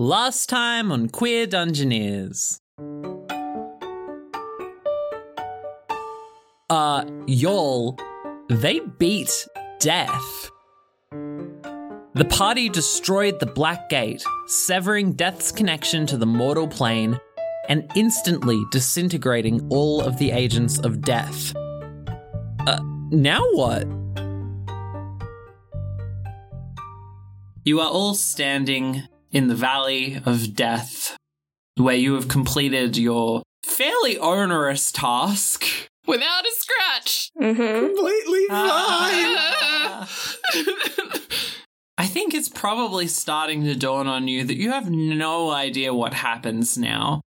Last time on Queer Dungeoneers. Uh, y'all, they beat death. The party destroyed the Black Gate, severing Death's connection to the mortal plane and instantly disintegrating all of the agents of Death. Uh, now what? You are all standing in the Valley of Death, where you have completed your fairly onerous task. Without a scratch. Mm-hmm. Completely Ah. I think it's probably starting to dawn on you that you have no idea what happens now.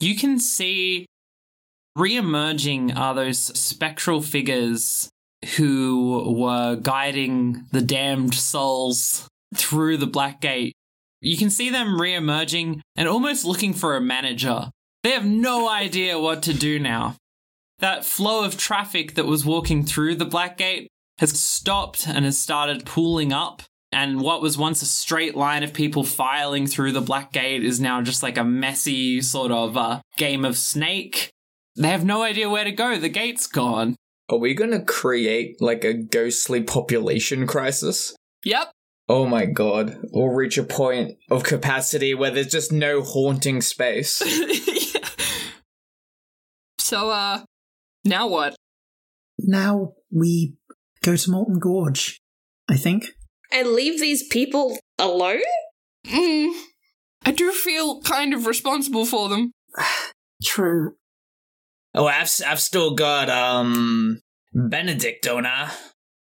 You can see re-emerging are those spectral figures who were guiding the damned souls through the Black Gate. You can see them re-emerging and almost looking for a manager. They have no idea what to do now. That flow of traffic that was walking through the Black Gate has stopped and has started pooling up. And what was once a straight line of people filing through the Black Gate is now just like a messy sort of uh, game of snake. They have no idea where to go. The gate's gone. Are we gonna create like a ghostly population crisis? yep. Oh my god. We'll reach a point of capacity where there's just no haunting space. So, uh, now what? Now we go to Molten Gorge, I think. And leave these people alone? Mm, I do feel kind of responsible for them. True. Oh, I've, I've still got, um, Benedict, don't I?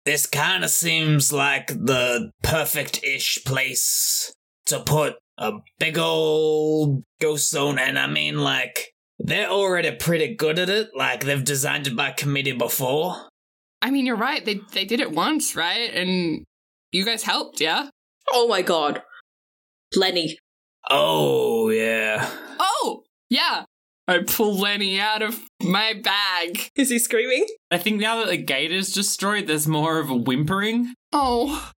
This kind of seems like the perfect ish place to put a big old ghost zone. And I mean, like, they're already pretty good at it. Like, they've designed it by committee before. I mean, you're right. They they did it once, right? And you guys helped, yeah? Oh my god. Lenny. Oh, yeah. Oh, yeah. I pull Lenny out of my bag. Is he screaming? I think now that the gate is destroyed, there's more of a whimpering. Oh.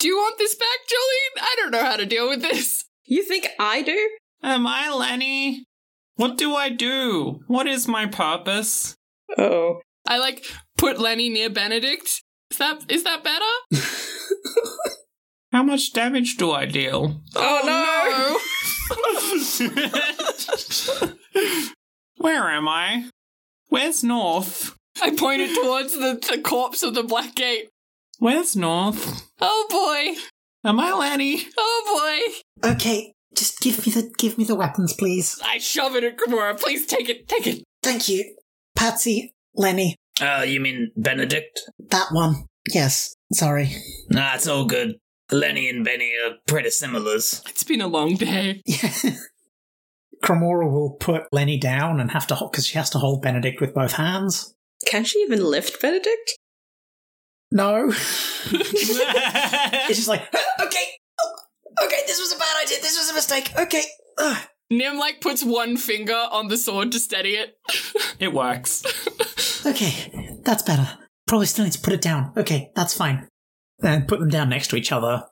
Do you want this back, Jolene? I don't know how to deal with this. You think I do? Am I Lenny? What do I do? What is my purpose? Oh. I like put Lenny near Benedict. Is that is that better? How much damage do I deal? Oh, oh Where am I? Where's North? I pointed towards the, the corpse of the Black Gate. Where's North? Oh boy. Am I Lenny? Oh boy. Okay, just give me the give me the weapons, please. I shove it at Gamora. Please take it. Take it. Thank you. Patsy, Lenny, Uh, you mean Benedict? that one. Yes, sorry. Nah, it's all good. Lenny and Benny are pretty similars. It's been a long day. Yeah. Cremora will put Lenny down and have to because she has to hold Benedict with both hands. Can she even lift Benedict? No. it's just like, ah, okay, oh, okay, this was a bad idea. This was a mistake. Okay. Ugh. Nim like puts one finger on the sword to steady it. It works. Okay, that's better. Probably still need to put it down. Okay, that's fine. And put them down next to each other.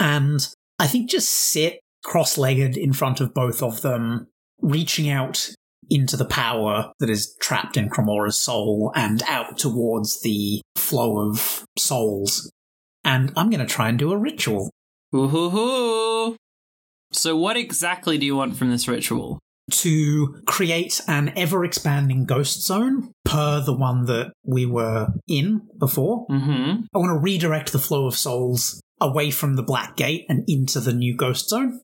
And I think just sit cross legged in front of both of them, reaching out into the power that is trapped in Cremora's soul and out towards the flow of souls. And I'm going to try and do a ritual. Ooh-hoo-hoo. So, what exactly do you want from this ritual? to create an ever expanding ghost zone per the one that we were in before. Mm-hmm. I want to redirect the flow of souls away from the Black Gate and into the new ghost zone.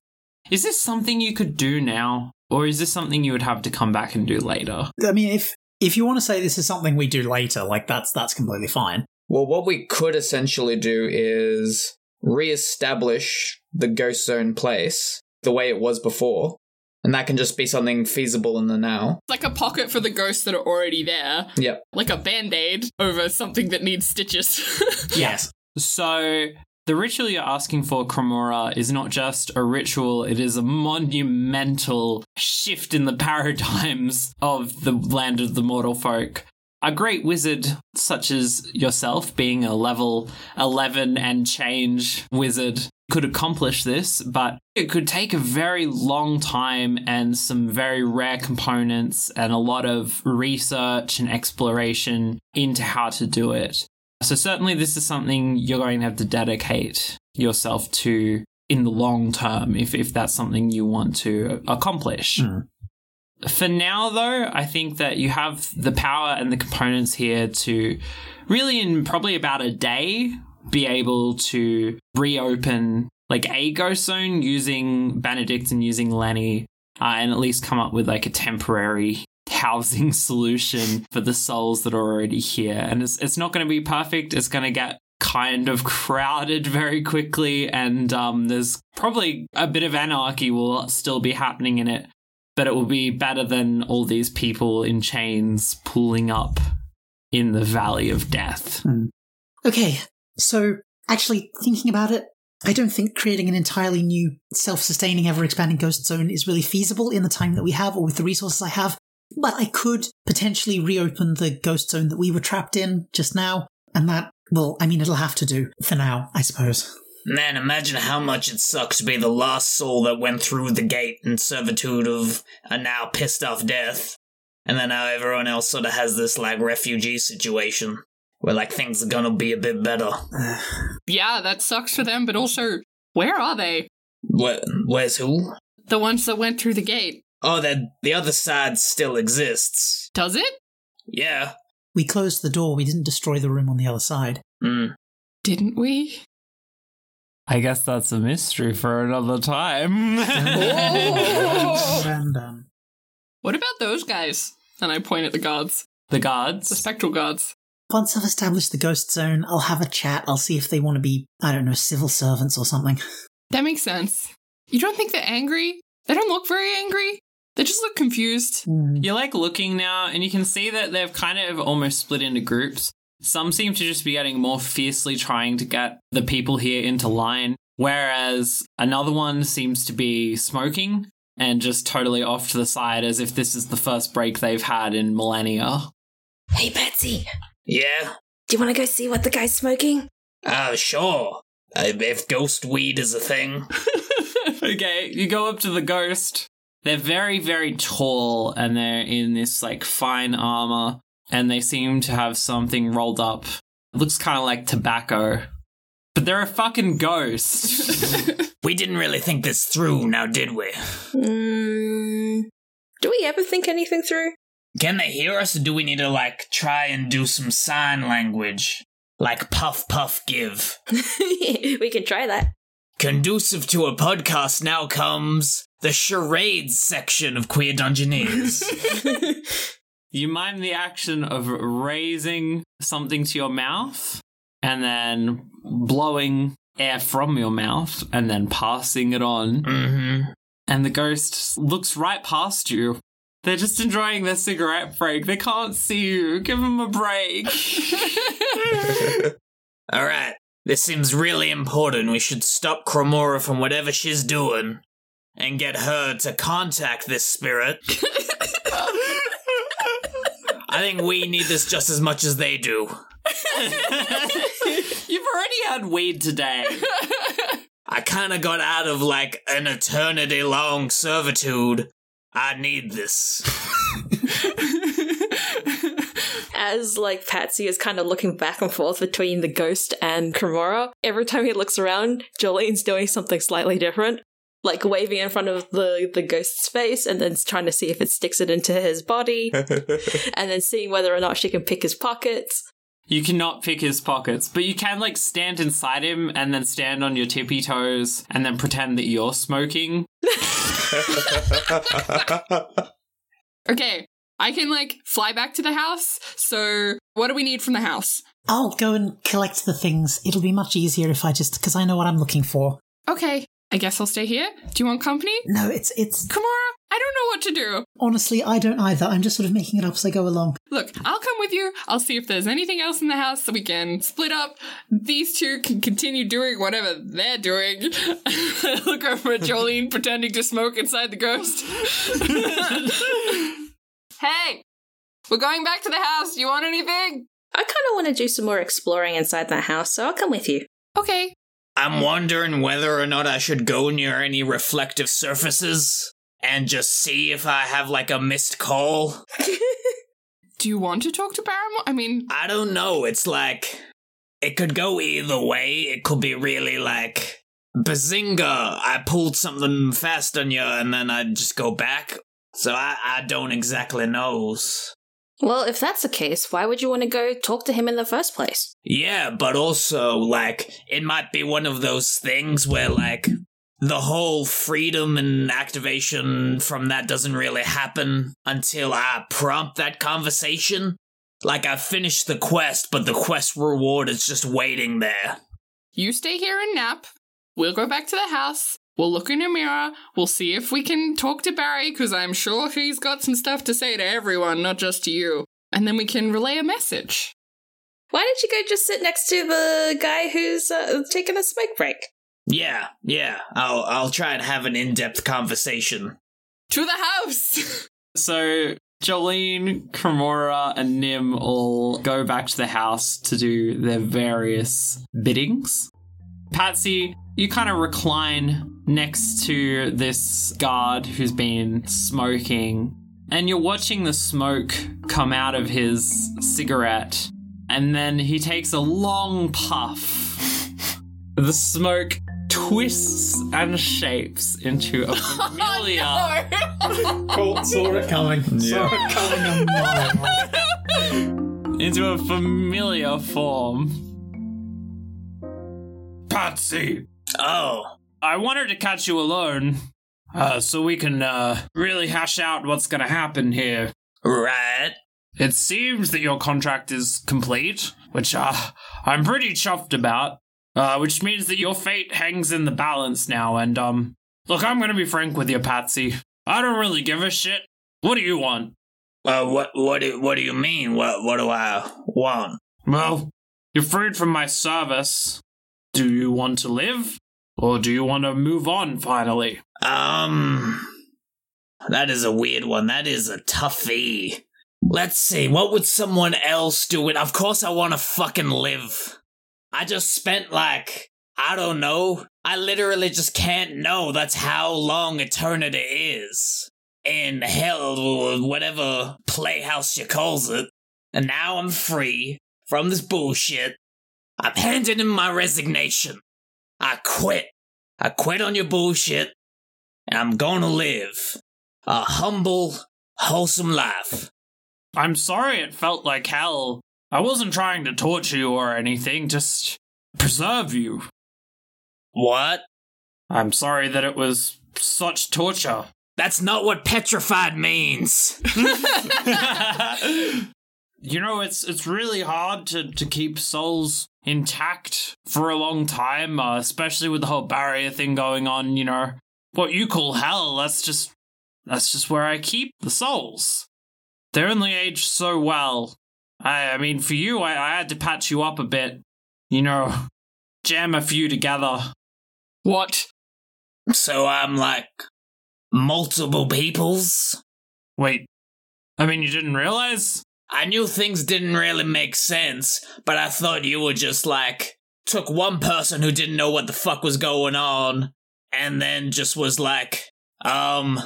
Is this something you could do now, or is this something you would have to come back and do later? I mean, if if you want to say this is something we do later, like that's that's completely fine. Well, what we could essentially do is re-establish the ghost zone place the way it was before, and that can just be something feasible in the now. like a pocket for the ghosts that are already there. Yep. Like a band-aid over something that needs stitches. Yes. So, the ritual you're asking for, Cremora, is not just a ritual, it is a monumental shift in the paradigms of the land of the mortal folk. A great wizard such as yourself, being a level 11 and change wizard, could accomplish this, but it could take a very long time and some very rare components and a lot of research and exploration into how to do it. So, certainly, this is something you're going to have to dedicate yourself to in the long term if, if that's something you want to accomplish. Mm. For now, though, I think that you have the power and the components here to really, in probably about a day, be able to reopen like a ghost zone using Benedict and using Lenny, uh, and at least come up with like a temporary housing solution for the souls that are already here. And it's it's not going to be perfect. It's going to get kind of crowded very quickly, and um, there's probably a bit of anarchy will still be happening in it. But it will be better than all these people in chains pulling up in the Valley of Death. Okay, so actually thinking about it, I don't think creating an entirely new, self sustaining, ever expanding ghost zone is really feasible in the time that we have or with the resources I have. But I could potentially reopen the ghost zone that we were trapped in just now, and that, well, I mean, it'll have to do for now, I suppose. Man, imagine how much it sucks to be the last soul that went through the gate in servitude of a now pissed off death. And then how everyone else sort of has this, like, refugee situation. Where, like, things are gonna be a bit better. Yeah, that sucks for them, but also, where are they? Where, where's who? The ones that went through the gate. Oh, then the other side still exists. Does it? Yeah. We closed the door, we didn't destroy the room on the other side. Mm. Didn't we? I guess that's a mystery for another time. And, What about those guys? And I point at the guards, the guards? the spectral guards. once I've established the ghost zone, I'll have a chat. I'll see if they want to be, I don't know, civil servants or something. That makes sense. You don't think they're angry? They don't look very angry. They just look confused. Hmm. You're like looking now, and you can see that they've kind of almost split into groups. Some seem to just be getting more fiercely trying to get the people here into line, whereas another one seems to be smoking and just totally off to the side as if this is the first break they've had in millennia. Hey, Betsy, Yeah? do you want to go see what the guy's smoking? Uh, sure. Uh, if ghost weed is a thing. okay, you go up to the ghost. They're very, very tall and they're in this like fine armor and they seem to have something rolled up. It looks kind of like tobacco. But they're a fucking ghost. We didn't really think this through, now did we? Mm, do we ever think anything through? Can they hear us, or do we need to, like, try and do some sign language? Like puff puff give. we can try that. Conducive to a podcast now comes the charades section of Queer Dungeoneers. you mime the action of raising something to your mouth and then blowing air from your mouth and then passing it on. mm-hmm. and the ghost looks right past you. They're just enjoying their cigarette break. They can't see you. Give them a break. All right. This seems really important. We should stop Cremora from whatever she's doing and get her to contact this spirit. I think we need this just as much as they do. You've already had weed today. I kind of got out of like an eternity long servitude. I need this. As like Patsy is kind of looking back and forth between the ghost and Kimura, every time he looks around, Jolene's doing something slightly different. Like waving in front of the, the ghost's face and then trying to see if it sticks it into his body, and then seeing whether or not she can pick his pockets. You cannot pick his pockets, but you can like stand inside him and then stand on your tippy toes and then pretend that you're smoking. okay, I can like fly back to the house. So, what do we need from the house? I'll go and collect the things. It'll be much easier if I just, because I know what I'm looking for. Okay, I guess I'll stay here. Do you want company? No, it's, it's, Kimura, I don't know what to do. honestly, I don't either. I'm just sort of making it up as I go along. Look, I'll come with you. I'll see if there's anything else in the house that we can split up. These two can continue doing whatever they're doing. Look over at Jolene pretending to smoke inside the ghost. hey, we're going back to the house. Do you want anything? I kind of want to do some more exploring inside that house, so I'll come with you. Okay. I'm mm. wondering whether or not I should go near any reflective surfaces and just see if I have like a missed call. Do you want to talk to Barrymore? I mean, I don't know. It's like it could go either way. It could be really like bazinga. I pulled something fast on you, and then I just go back. So I, I don't exactly knows. Well, if that's the case, why would you want to go talk to him in the first place? Yeah, but also like it might be one of those things where like the whole freedom and activation from that doesn't really happen until I prompt that conversation. Like I finished the quest, but the quest reward is just waiting there. you stay here and nap. We'll go back to the house. We'll look in a mirror. We'll see if we can talk to Barry, because I'm sure he's got some stuff to say to everyone, not just to you. And then we can relay a message. Why don't you go just sit next to the guy who's uh, taking a smoke break? Yeah, yeah. I'll I'll try and have an in-depth conversation. To the house! So Jolene, Cremora, and Nim all go back to the house to do their various biddings. Patsy, you kind of recline next to this guard who's been smoking, and you're watching the smoke come out of his cigarette, and then he takes a long puff. The smoke twists and shapes into a familiar. Colt saw it coming. Saw it coming a mile. into a familiar form. Patsy, Oh, I wanted to catch you alone, uh, so we can uh, really hash out what's going to happen here. right. It seems that your contract is complete, which uh, I'm pretty chuffed about. Uh, which means that your fate hangs in the balance now. And um, look, I'm going to be frank with you, Patsy. I don't really give a shit. What do you want? Uh, what what do what do you mean? What what do I want? Well, you're freed from my service. Do you want to live? Or do you want to move on finally? Um, that is a weird one. That is a toughie. Let's see. What would someone else do? And of course, I want to fucking live. I just spent like I don't know. I literally just can't know. That's how long eternity is in hell or whatever playhouse you calls it. And now I'm free from this bullshit. I've handed in my resignation. I quit. I quit on your bullshit and I'm gonna live a humble, wholesome life. I'm sorry it felt like hell. I wasn't trying to torture you or anything, just preserve you. What? I'm sorry that it was such torture. That's not what petrified means. you know, it's it's really hard to, to keep souls intact for a long time, uh, especially with the whole barrier thing going on. You know, what you call hell, that's just that's just where I keep the souls. They're only aged so well. I, I mean, for you, I, I had to patch you up a bit. You know, jam a few together. What? so I'm like multiple peoples. Wait, I mean, you didn't realize? I knew things didn't really make sense, but I thought you were just like took one person who didn't know what the fuck was going on and then just was like, um,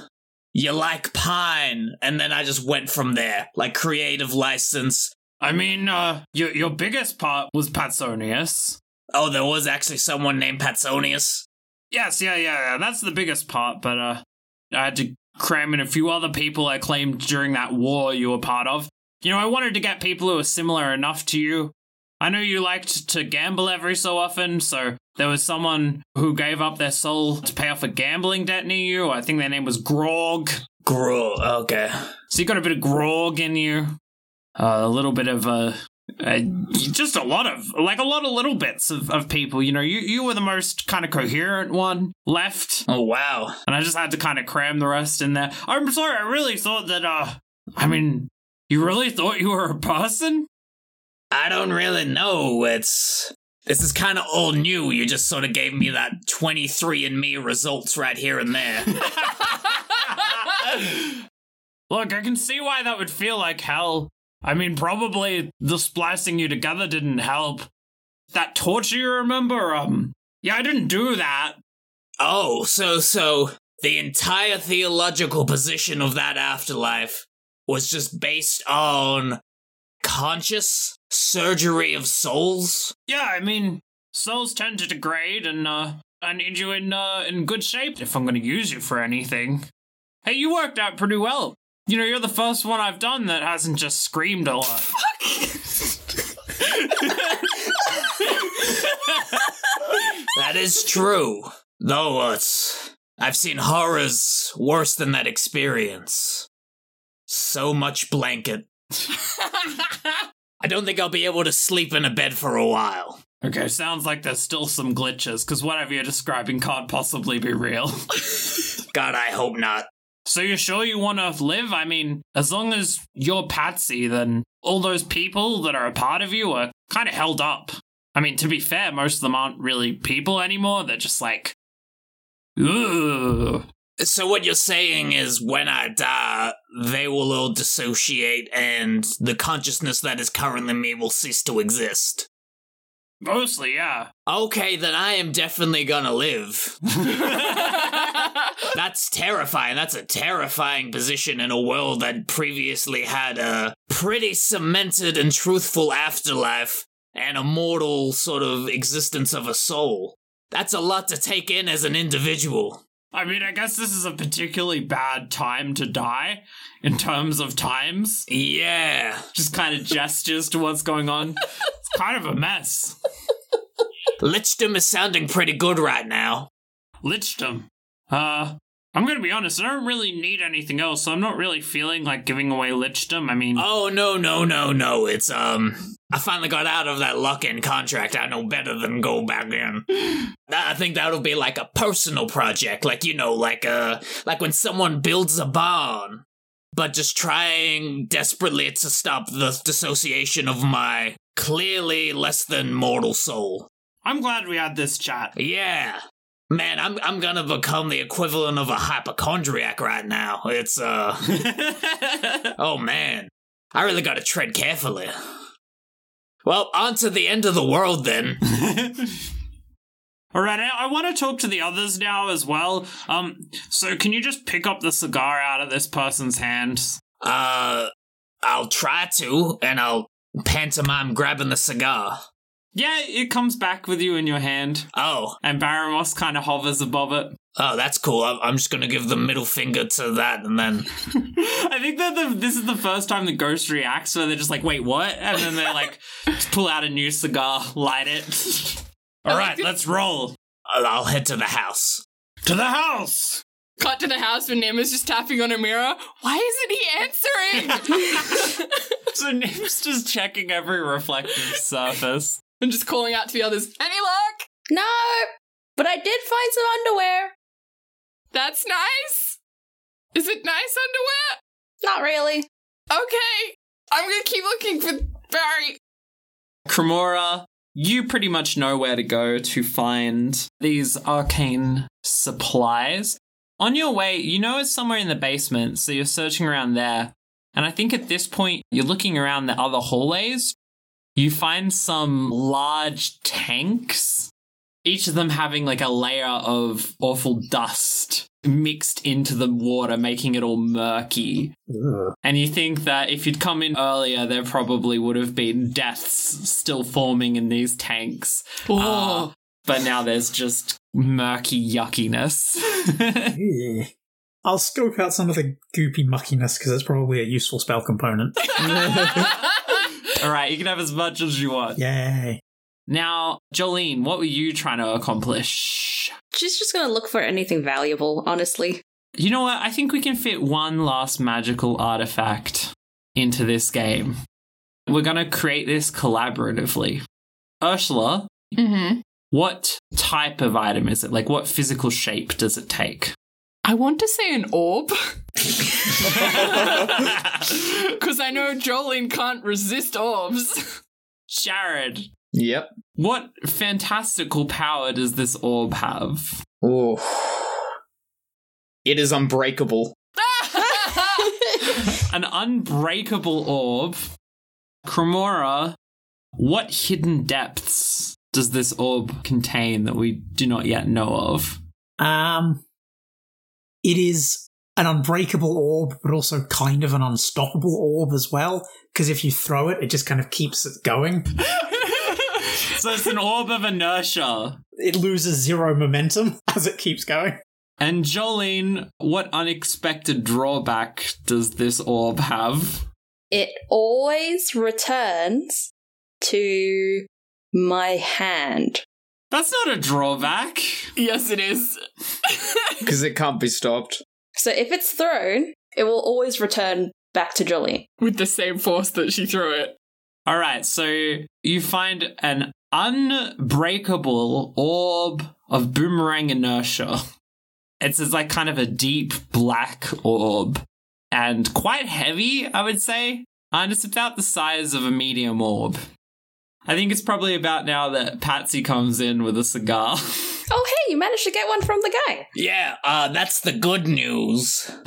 you like pine, and then I just went from there, like creative license. I mean, uh, your your biggest part was Patsonius. Oh, there was actually someone named Patsonius. Yes, yeah, yeah, yeah. That's the biggest part, but uh, I had to cram in a few other people I claimed during that war you were part of. You know, I wanted to get people who were similar enough to you. I know you liked to gamble every so often, so there was someone who gave up their soul to pay off a gambling debt near you. I think their name was Grog. Grog, Okay. So you got a bit of Grog in you, uh, a little bit of uh, uh, just a lot of like a lot of little bits of, of people. You know, you you were the most kind of coherent one left. Oh wow. and I just had to kind of cram the rest in there. I'm sorry, I really thought that, uh, I mean, you really thought you were a person? I don't really know. It's this is kind of all new. You just sort of gave me that 23 and me results right here and there. Look, I can see why that would feel like hell. I mean, probably the splicing you together didn't help. That torture you remember, um, Yeah, I didn't do that. Oh, so so the entire theological position of that afterlife was just based on conscious surgery of souls? Yeah, I mean, souls tend to degrade, and uh, I need you in uh, in good shape if I'm going to use you for anything. Hey, you worked out pretty well. You know, you're the first one I've done that hasn't just screamed a lot. That is true. Though it's I've seen horrors worse than that experience. So much blanket. I don't think I'll be able to sleep in a bed for a while. Okay, sounds like there's still some glitches, because whatever you're describing can't possibly be real. God, I hope not. so you're sure you want to live? I mean, as long as you're Patsy, then all those people that are a part of you are kind of held up. I mean, to be fair, most of them aren't really people anymore. They're just like, ugh. So what you're saying is when I die, they will all dissociate and the consciousness that is currently me will cease to exist. Mostly, yeah. Okay, then I am definitely gonna live. That's terrifying. That's a terrifying position in a world that previously had a pretty cemented and truthful afterlife and a mortal sort of existence of a soul. That's a lot to take in as an individual. I mean, I guess this is a particularly bad time to die in terms of times. Yeah. Just kind of gestures to what's going on. It's kind of a mess. Lichdom is sounding pretty good right now. Lichdom. Uh, I'm gonna be honest, I don't really need anything else, so I'm not really feeling like giving away Lichdom. I mean, Oh no no no no! It's um, I finally got out of that lock-in contract. I know better than go back in. I think that'll be like a personal project, like you know, like uh, like when someone builds a barn, but just trying desperately to stop the dissociation of my clearly less than mortal soul. I'm glad we had this chat. Yeah. Man, I'm I'm gonna become the equivalent of a hypochondriac right now. It's uh Oh man. I really gotta tread carefully. Well, on to the end of the world then. All right, I, I want to talk to the others now as well. Um, so can you just pick up the cigar out of this person's hand? Uh I'll try to, and I'll pantomime grabbing the cigar. Yeah, it comes back with you in your hand, Oh, and Baramos kind of hovers above it. oh, that's cool. I'm I'm just gonna give the middle finger to that, and then I think that the, this is the first time the ghost reacts, where they're just like, "Wait, what?" And then they're like, pull out a new cigar, light it. All right, let's roll I'll, I'll head to the house. to the house. Cut to the house when Nim is just tapping on a mirror. Why isn't he answering? So Nim's just checking every reflective surface. And just calling out to the others. Any luck? No, but I did find some underwear. That's nice. Is it nice underwear? Not really. Okay. I'm gonna keep looking for Barry. Cremora, you pretty much know where to go to find these arcane supplies. On your way, you know it's somewhere in the basement, so you're searching around there. And I think at this point, you're looking around the other hallways. You find some large tanks, each of them having like a layer of awful dust mixed into the water, making it all murky. And you think that if you'd come in earlier, there probably would have been deaths still forming in these tanks. Uh, but now there's just murky yuckiness. Yeah. I'll scope out some of the goopy muckiness because it's probably a useful spell component. All right, you can have as much as you want. Yay. Now, Jolene, what were you trying to accomplish? She's just gonna look for anything valuable, honestly. You know what? I think we can fit one last magical artifact into this game. We're going to create this collaboratively. Ursula, Mm-hmm. what type of item is it? Like, what physical shape does it take? I want to say an orb. Because I know Jolene can't resist orbs. Jared, Yep. what fantastical power does this orb have? Oh. It is unbreakable. An unbreakable orb. Cremora, what hidden depths does this orb contain that we do not yet know of? Um, it is an unbreakable orb, but also kind of an unstoppable orb as well. Because if you throw it, it just kind of keeps it going. so it's an orb of inertia. It loses zero momentum as it keeps going. And Jolene, what unexpected drawback does this orb have? It always returns to my hand. That's not a drawback. yes, it is. Because it can't be stopped. So if it's thrown, it will always return back to Jolene. With the same force that she threw it. All right, so you find an unbreakable orb of boomerang inertia. It's, it's like kind of a deep black orb and quite heavy, I would say. And it's about the size of a medium orb. I think it's probably about now that Patsy comes in with a cigar. Oh, hey, you managed to get one from the guy. Yeah, uh, that's the good news.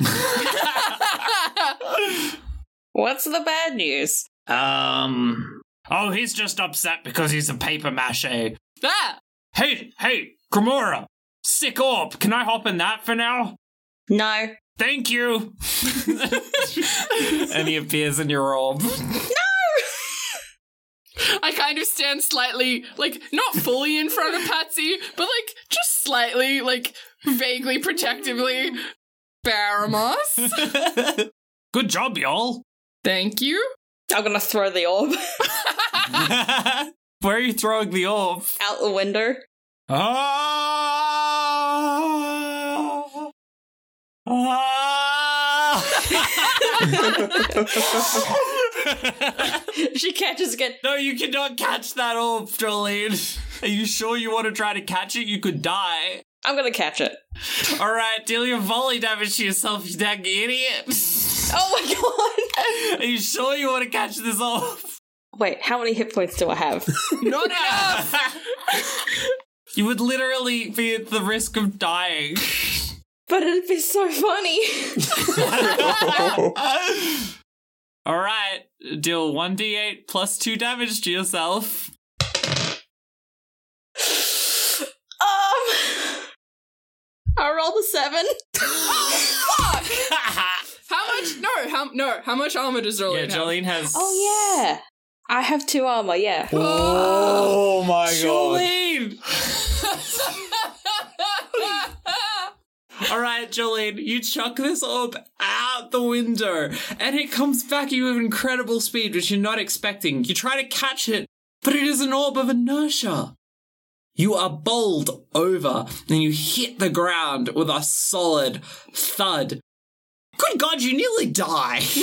What's the bad news? Um, oh, he's just upset because he's a paper mache. ah! Hey, hey, Cremora! Sick orb! Can I hop in that for now? No. Thank you! and he appears in your orb. I kind of stand slightly, like, not fully in front of Patsy, but like, just slightly, like, vaguely protectively. Baramos. Good job, y'all! Thank you. I'm gonna throw the orb Where are you throwing the orb? out the window. Ah! Ah! she catches again. no, you cannot catch that orb, Jolene. Are you sure you want to try to catch it? You could die. I'm gonna catch it. All right, deal your volley damage to yourself, you dang idiot. Oh my god! Are you sure you want to catch this orb? Wait, how many hit points do I have? Not enough. you would literally be at the risk of dying. but it'd be so funny. All right, deal 1d8 plus 2 damage to yourself. Um, I rolled a seven. Fuck! How much? No, how no? How much armor does Jolene have? yeah, have? Jolene has. Oh yeah, I have two armor. Yeah. Oh my god. Jolene! All right, Jolene, you chuck this orb out the window, and it comes back at you with incredible speed, which you're not expecting. You try to catch it, but it is an orb of inertia. You are bowled over, and you hit the ground with a solid thud. Good God, you nearly die. Holy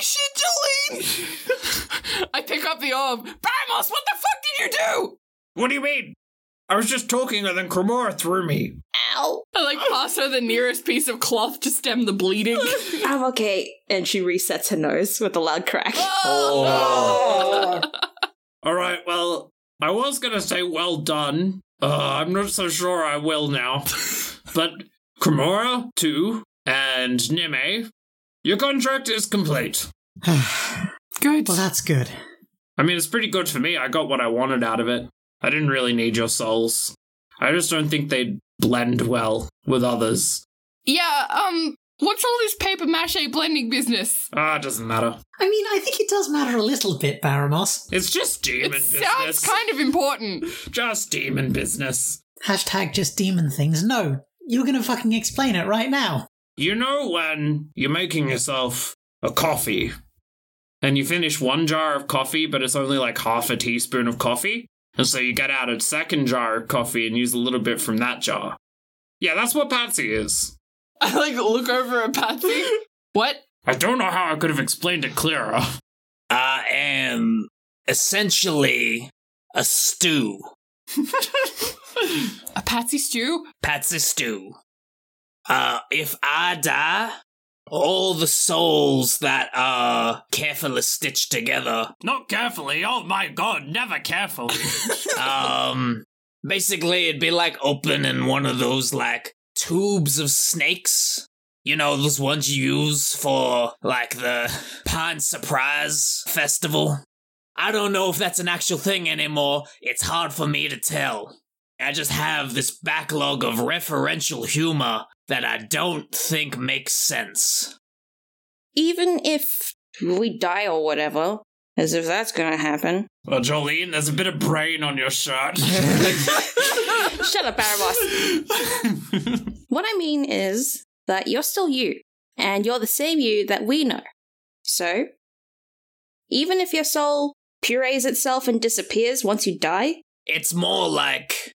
shit, Jolene! I pick up the orb. Baramos, what the fuck did you do? what do you mean? I was just talking, and then Cremora threw me. Ow! I like pass her the nearest piece of cloth to stem the bleeding. I'm okay. And she resets her nose with a loud crack. Oh. All right, well, I was gonna say well done. Uh, I'm not so sure I will now. but Cremora, too, and Nime, your contract is complete. Good. Well, that's good. I mean, it's pretty good for me. I got what I wanted out of it. I didn't really need your souls. I just don't think they'd blend well with others. Yeah, um, what's all this paper mache blending business? Ah, it doesn't matter. I mean, I think it does matter a little bit, Baramos. It's just demon It business. sounds kind of important. Just demon business. Hashtag just demon things. No, you're gonna fucking explain it right now. You know when you're making yourself a coffee and you finish one jar of coffee, but it's only like half a teaspoon of coffee? And so you get out a second jar of coffee and use a little bit from that jar. Yeah, that's what Patsy is. I like look over at Patsy. what? I don't know how I could have explained it clearer. I am essentially a stew. A Patsy stew? Patsy stew. Uh, if I die, all the souls that are carefully stitched together, Not carefully. Oh my god, never carefully. um, basically it'd be like opening one of those like tubes of snakes. You know, those ones you use for like the Pine Surprise Festival. I don't know if that's an actual thing anymore. It's hard for me to tell. I just have this backlog of referential humor that I don't think makes sense. Even if we die or whatever, as if that's gonna happen. Well, Jolene, there's a bit of brain on your shirt. Shut up, Barabas. What I mean is that you're still you, and you're the same you that we know. So, even if your soul purees itself and disappears once you die, It's more like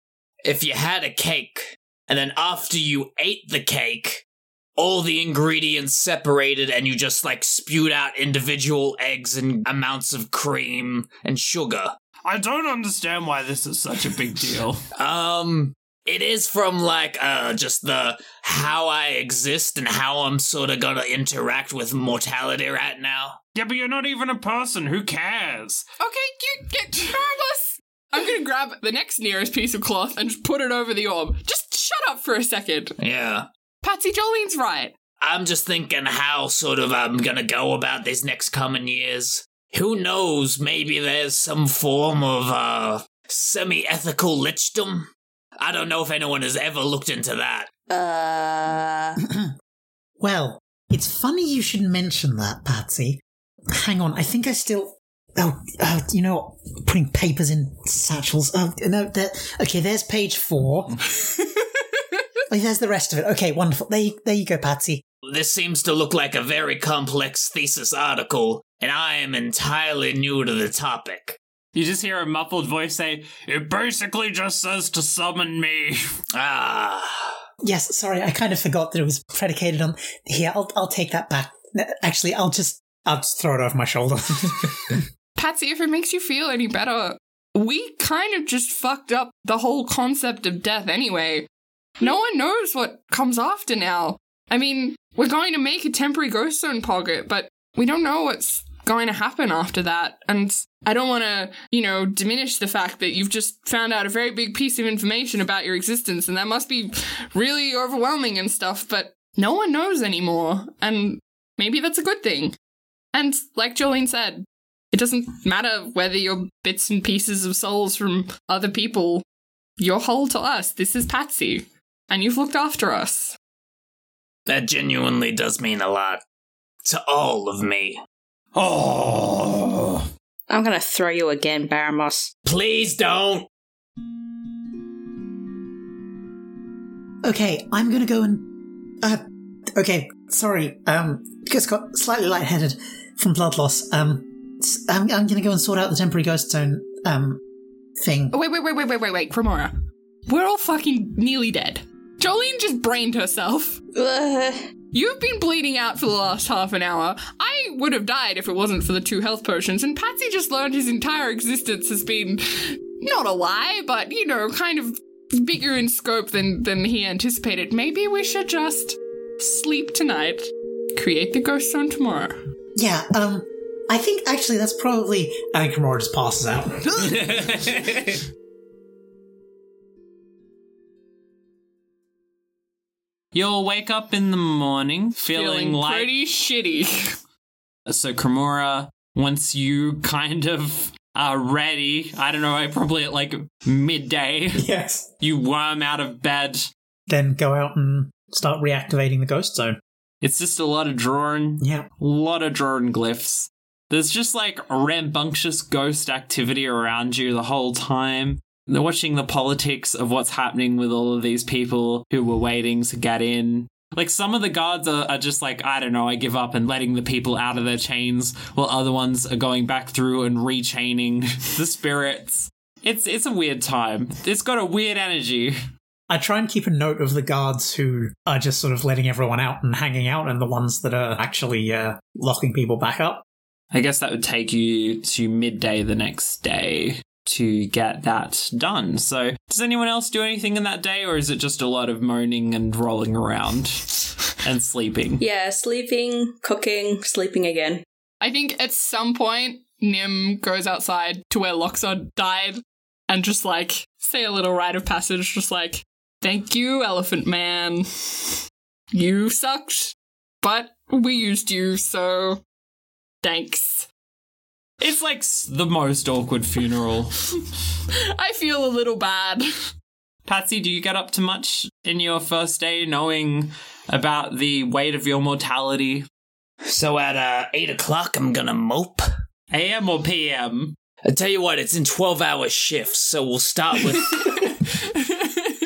if you had a cake, and then after you ate the cake, all the ingredients separated and you just like spewed out individual eggs and amounts of cream and sugar. I don't understand why this is such a big deal. Um, it is from like uh just the how I exist and how I'm sort of gonna interact with mortality right now. Yeah, but you're not even a person. Who cares? Okay, you get Barabas. I'm gonna grab the next nearest piece of cloth and just put it over the orb. Just shut up for a second. Yeah. Patsy Jolene's right. I'm just thinking how sort of I'm gonna go about these next coming years. Who knows? Maybe there's some form of uh semi-ethical lichdom. I don't know if anyone has ever looked into that. uh, Well, it's funny you should mention that, Patsy. Hang on, I think I still. Oh, oh you know, putting papers in satchels. Oh, no, there, okay, there's page four. oh, there's the rest of it. Okay, wonderful. There you, there you go, Patsy. This seems to look like a very complex thesis article, and I am entirely new to the topic. You just hear a muffled voice say, It basically just says to summon me. Ah. Yes, sorry, I kind of forgot that it was predicated on. Here, I'll, I'll take that back. Actually, I'll just, I'll just throw it over my shoulder. Patsy, if it makes you feel any better, we kind of just fucked up the whole concept of death anyway. No hmm. one knows what comes after now. I mean, we're going to make a temporary ghost zone pocket, but we don't know what's going to happen after that. And I don't want to, you know, diminish the fact that you've just found out a very big piece of information about your existence, and that must be really overwhelming and stuff, but no one knows anymore. And maybe that's a good thing. And like Jolene said, it doesn't matter whether you're bits and pieces of souls from other people. You're whole to us. This is Patsy. And you've looked after us. That genuinely does mean a lot. To all of me. Oh. I'm gonna throw you again, Baramos. Please don't! okay, I'm gonna go and. Uh, okay, sorry. Um, just got slightly lightheaded from blood loss. Um, s- I'm, I'm gonna go and sort out the temporary ghost zone. Um, thing. Oh, wait, wait, wait, wait, wait, wait, wait, Cremora. We're all fucking nearly dead. Jolene just brained herself. Ugh. You've been bleeding out for the last half an hour. I would have died if it wasn't for the two health potions, and Patsy just learned his entire existence has been not a lie, but you know, kind of bigger in scope than than he anticipated. Maybe we should just sleep tonight, create the ghost zone tomorrow. Yeah. Um, I think actually that's probably. I think Kimura just passes out. You'll wake up in the morning feeling, like. pretty shitty. So, Kimura, once you kind of are ready, I don't know, probably at like midday, yes. you worm out of bed. Then go out and start reactivating the ghost zone. It's just a lot of drawing, Yeah. a lot of drawing glyphs. There's just like rambunctious ghost activity around you the whole time. They're watching the politics of what's happening with all of these people who were waiting to get in. Like some of the guards are, are just like, I don't know, I give up and letting the people out of their chains, while other ones are going back through and rechaining the spirits. It's it's a weird time. It's got a weird energy. I try and keep a note of the guards who are just sort of letting everyone out and hanging out, and the ones that are actually uh, locking people back up. I guess that would take you to midday the next day to get that done. So, does anyone else do anything in that day, or is it just a lot of moaning and rolling around and sleeping? Yeah, sleeping, cooking, sleeping again. I think at some point Nim goes outside to where Loxod died and just like say a little rite of passage, just like, Thank you, Elephant Man. You sucked, but we used you, so thanks. It's like the most awkward funeral. I feel a little bad. Patsy, do you get up to much in your first day knowing about the weight of your mortality? So at uh, 8 o'clock, I'm gonna mope. AM or PM? I tell you what, it's in 12 hour shifts, so we'll start with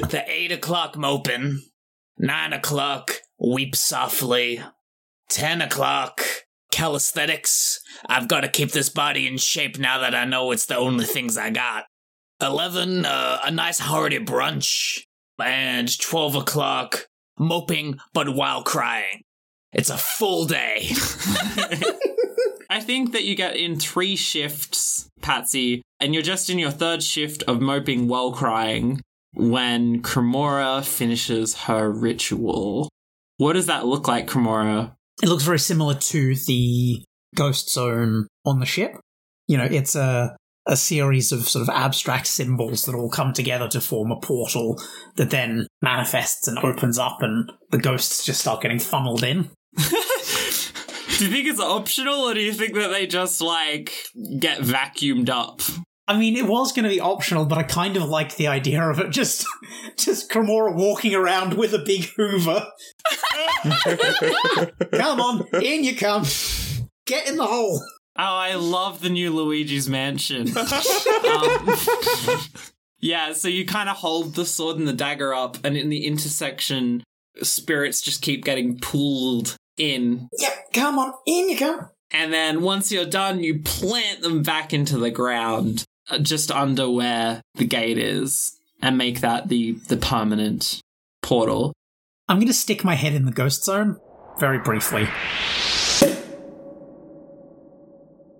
the 8 o'clock moping, 9 o'clock, weep softly, 10 o'clock, calisthenics. I've got to keep this body in shape now that I know it's the only things I got. 11, uh, a nice hearty brunch, and 12 o'clock, moping but while crying. It's a full day. I think that you get in three shifts, Patsy, and you're just in your third shift of moping while crying when Cremora finishes her ritual. What does that look like, Cremora? It looks very similar to the ghost zone on the ship. You know, it's a a series of sort of abstract symbols that all come together to form a portal that then manifests and opens up and the ghosts just start getting funneled in. Do you think it's optional, or do you think that they just like get vacuumed up? I mean, it was going to be optional, but I kind of like the idea of it. Just, just Cremora walking around with a big Hoover. come on, in you come. Get in the hole. Oh, I love the new Luigi's Mansion. Um, yeah, so you kind of hold the sword and the dagger up, and in the intersection, spirits just keep getting pulled in. Yep, come on, in you come. And then once you're done, you plant them back into the ground, Uh, just under where the gate is, and make that the, the permanent portal. I'm going to stick my head in the ghost zone very briefly.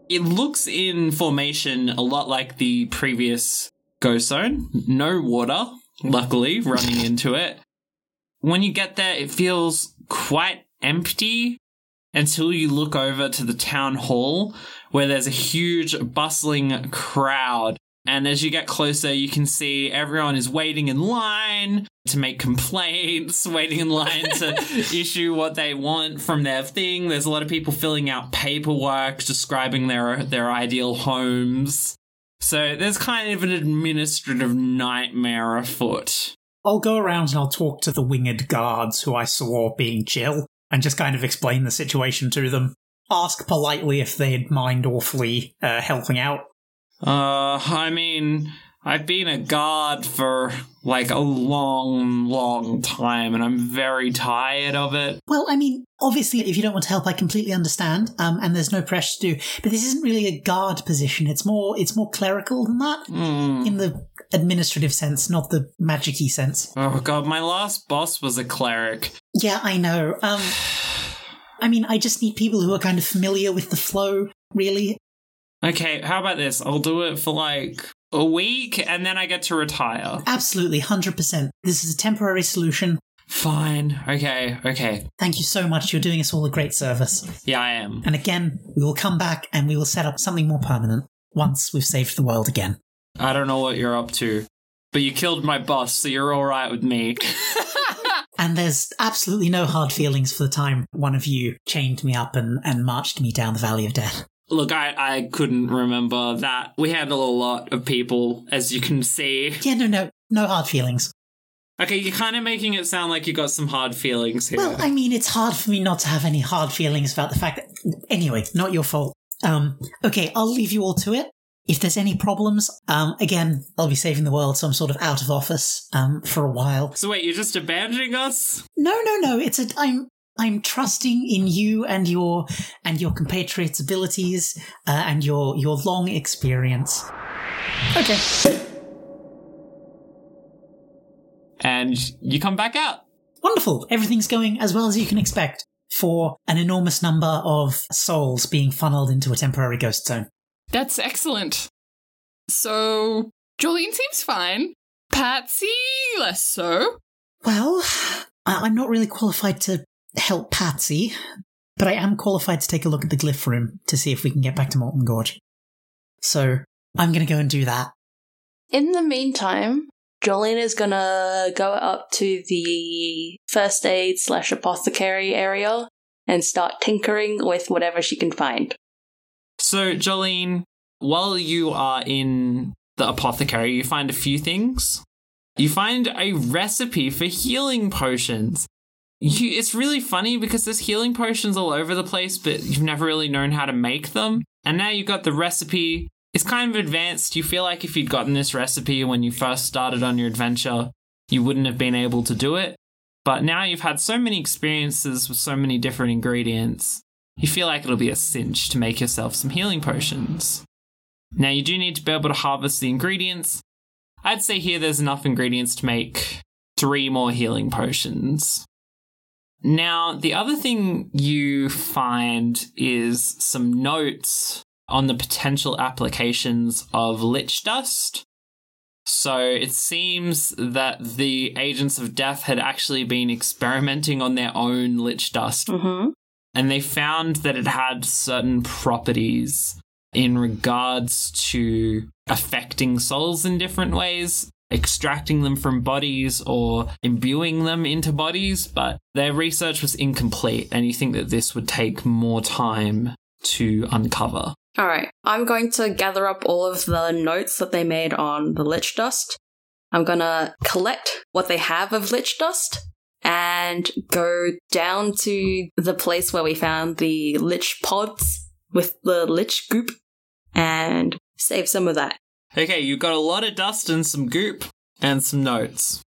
It looks in formation a lot like the previous ghost zone. No water, luckily, running into it. When you get there, it feels quite empty until you look over to the town hall where there's a huge bustling crowd. And as you get closer, you can see everyone is waiting in line to make complaints, waiting in line to issue what they want from their thing. There's a lot of people filling out paperwork describing their their ideal homes. So there's kind of an administrative nightmare afoot. I'll go around and I'll talk to the winged guards who I saw being chill and just kind of explain the situation to them. Ask politely if they'd mind awfully uh, helping out. Uh, I mean, I've been a guard for like a long, long time, and I'm very tired of it. Well, I mean, obviously, if you don't want to help, I completely understand, um, and there's no pressure to do. But this isn't really a guard position. It's more, it's more clerical than that Hmm. in the administrative sense, not the magicy sense. Oh god, my last boss was a cleric. Yeah, I know. Um, I mean, I just need people who are kind of familiar with the flow. Really, Okay, how about this? I'll do it for like a week, and then I get to retire. absolutely, hundred percent. This is a temporary solution. Fine. Okay. Okay. Thank you so much. You're doing us all a great service. Yeah, I am. And again, we will come back and we will set up something more permanent once we've saved the world again. I don't know what you're up to, but you killed my boss, so you're all right with me. And there's absolutely no hard feelings for the time one of you chained me up and, and marched me down the valley of death. Look, I, I couldn't remember that. We handle a lot of people, as you can see. Yeah, no, no, no hard feelings. Okay, you're kind of making it sound like you got some hard feelings here. Well, I mean, it's hard for me not to have any hard feelings about the fact that. Anyway, not your fault. Um, okay, I'll leave you all to it. If there's any problems, um, again, I'll be saving the world, so I'm sort of out of office, um, for a while. so wait, you're just abandoning us? No, no, no. It's a. I'm. I'm trusting in you and your and your compatriots' abilities uh, and your your long experience. Okay. And you come back out. Wonderful. Everything's going as well as you can expect for an enormous number of souls being funneled into a temporary ghost zone. That's excellent. So, Jolene seems fine. Patsy, less so. Well, I- I'm not really qualified to help Patsy, but I am qualified to take a look at the glyph room to see if we can get back to Molten Gorge. So I'm going to go and do that. In the meantime, Jolene is gonna go up to the first aid slash apothecary area and start tinkering with whatever she can find. So, Jolene, while you are in the apothecary, you find a few things. You find a recipe for healing potions. You, it's really funny because there's healing potions all over the place, but you've never really known how to make them. And now you've got the recipe. It's kind of advanced. You feel like if you'd gotten this recipe when you first started on your adventure, you wouldn't have been able to do it. But now you've had so many experiences with so many different ingredients, you feel like it'll be a cinch to make yourself some healing potions. Now, you do need to be able to harvest the ingredients. I'd say here there's enough ingredients to make three more healing potions. Now, the other thing you find is some notes on the potential applications of lich dust. So it seems that the agents of death had actually been experimenting on their own lich dust, Mm-hmm. And they found that it had certain properties in regards to affecting souls in different ways, extracting them from bodies or imbuing them into bodies, but their research was incomplete, and you think that this would take more time to uncover. All right. I'm going to gather up all of the notes that they made on the lich dust. I'm going to collect what they have of lich dust and go down to the place where we found the lich pods with the lich goop and save some of that. Okay, you've got a lot of dust and some goop and some notes.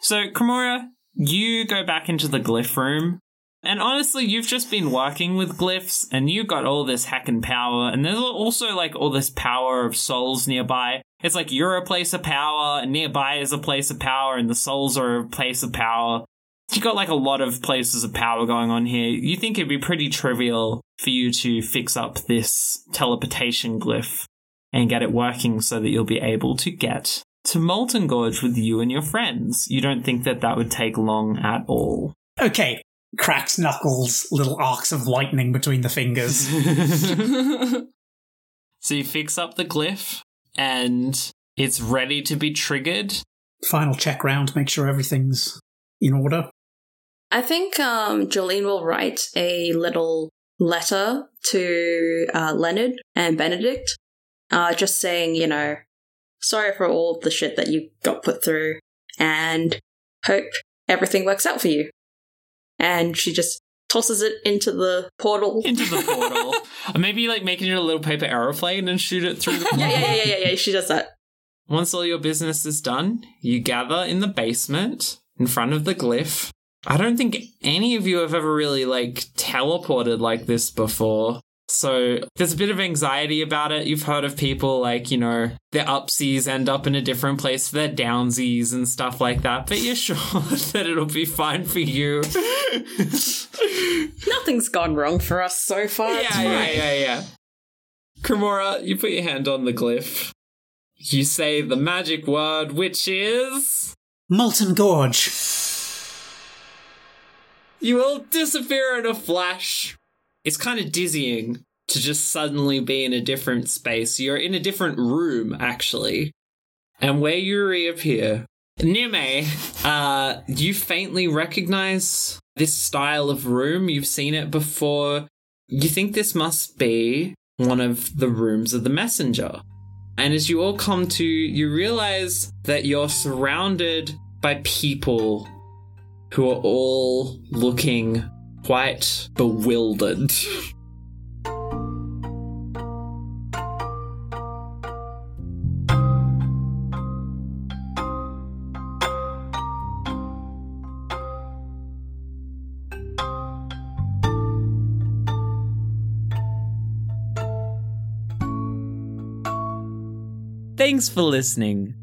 So, Cremora, you go back into the glyph room. And honestly, you've just been working with glyphs and you got all this hacking power. And there's also like all this power of souls nearby. It's like you're a place of power and nearby is a place of power and the souls are a place of power. You got like a lot of places of power going on here. You think it'd be pretty trivial for you to fix up this teleportation glyph and get it working so that you'll be able to get to Molten Gorge with you and your friends. You don't think that that would take long at all. Okay, cracks knuckles, little arcs of lightning between the fingers. So you fix up the glyph and it's ready to be triggered. Final check round, make sure everything's in order. I think um, Jolene will write a little letter to uh, Leonard and Benedict, uh, just saying, you know, sorry for all the shit that you got put through, and hope everything works out for you. And she just tosses it into the portal. Into the portal. or maybe like making it a little paper aeroplane and shoot it through the portal. Yeah, yeah, yeah, yeah, yeah, yeah. She does that. Once all your business is done, you gather in the basement in front of the glyph. I don't think any of you have ever really like teleported like this before. So there's a bit of anxiety about it. You've heard of people like, you know, their upsies end up in a different place for their downsies and stuff like that. But you're sure that it'll be fine for you. Nothing's gone wrong for us so far. It's yeah, yeah, fine. yeah, yeah. Cremora, you put your hand on the glyph. You say the magic word, which is. Molten Gorge. You will disappear in a flash. It's kind of dizzying to just suddenly be in a different space. You're in a different room, actually. And where you reappear, Nime, uh, you faintly recognize this style of room. You've seen it before. You think this must be one of the rooms of the messenger. And as you all come to, you realize that you're surrounded by people who are all looking quite bewildered. Thanks for listening.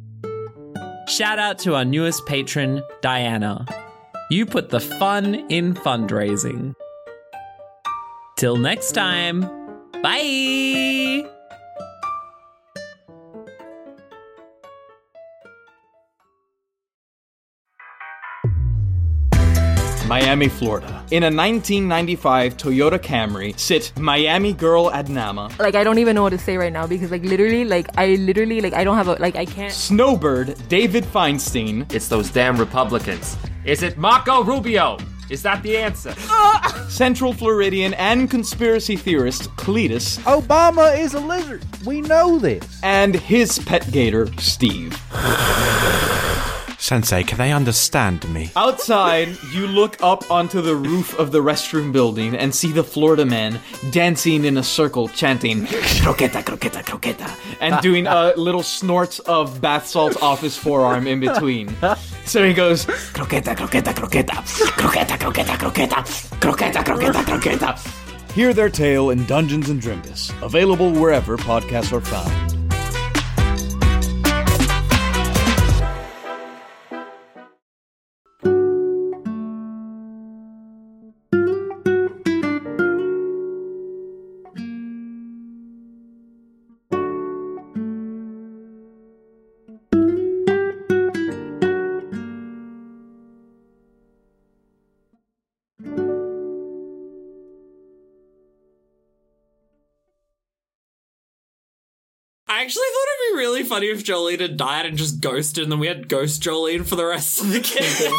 Shout out to our newest patron, Diana. You put the fun in fundraising. Till next time, bye! Miami, Florida. In a 1995 Toyota Camry sit Miami girl Adnama, Like I don't even know what to say right now because like literally like I literally like I don't have a like I can't Snowbird David Feinstein, It's those damn Republicans. Is it Marco Rubio? Is that the answer? Central Floridian and conspiracy theorist Cletus Obama is a lizard. We know this. and his pet gator, Steve. Sensei, can they understand me? Outside, you look up onto the roof of the restroom building and see the Florida man dancing in a circle, chanting croqueta, croqueta, croqueta, and doing a little snorts of bath salts off his forearm in between. So he goes croqueta, croqueta, croqueta, croqueta, croqueta, croqueta, croqueta, croqueta, croqueta. Hear their tale in Dungeons and Drimbus. Available wherever podcasts are found. Really funny if Jolene had died and just ghosted, and then we had Ghost Jolene for the rest of the game.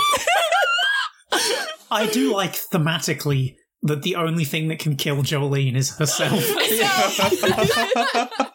I do like thematically that the only thing that can kill Jolene is herself.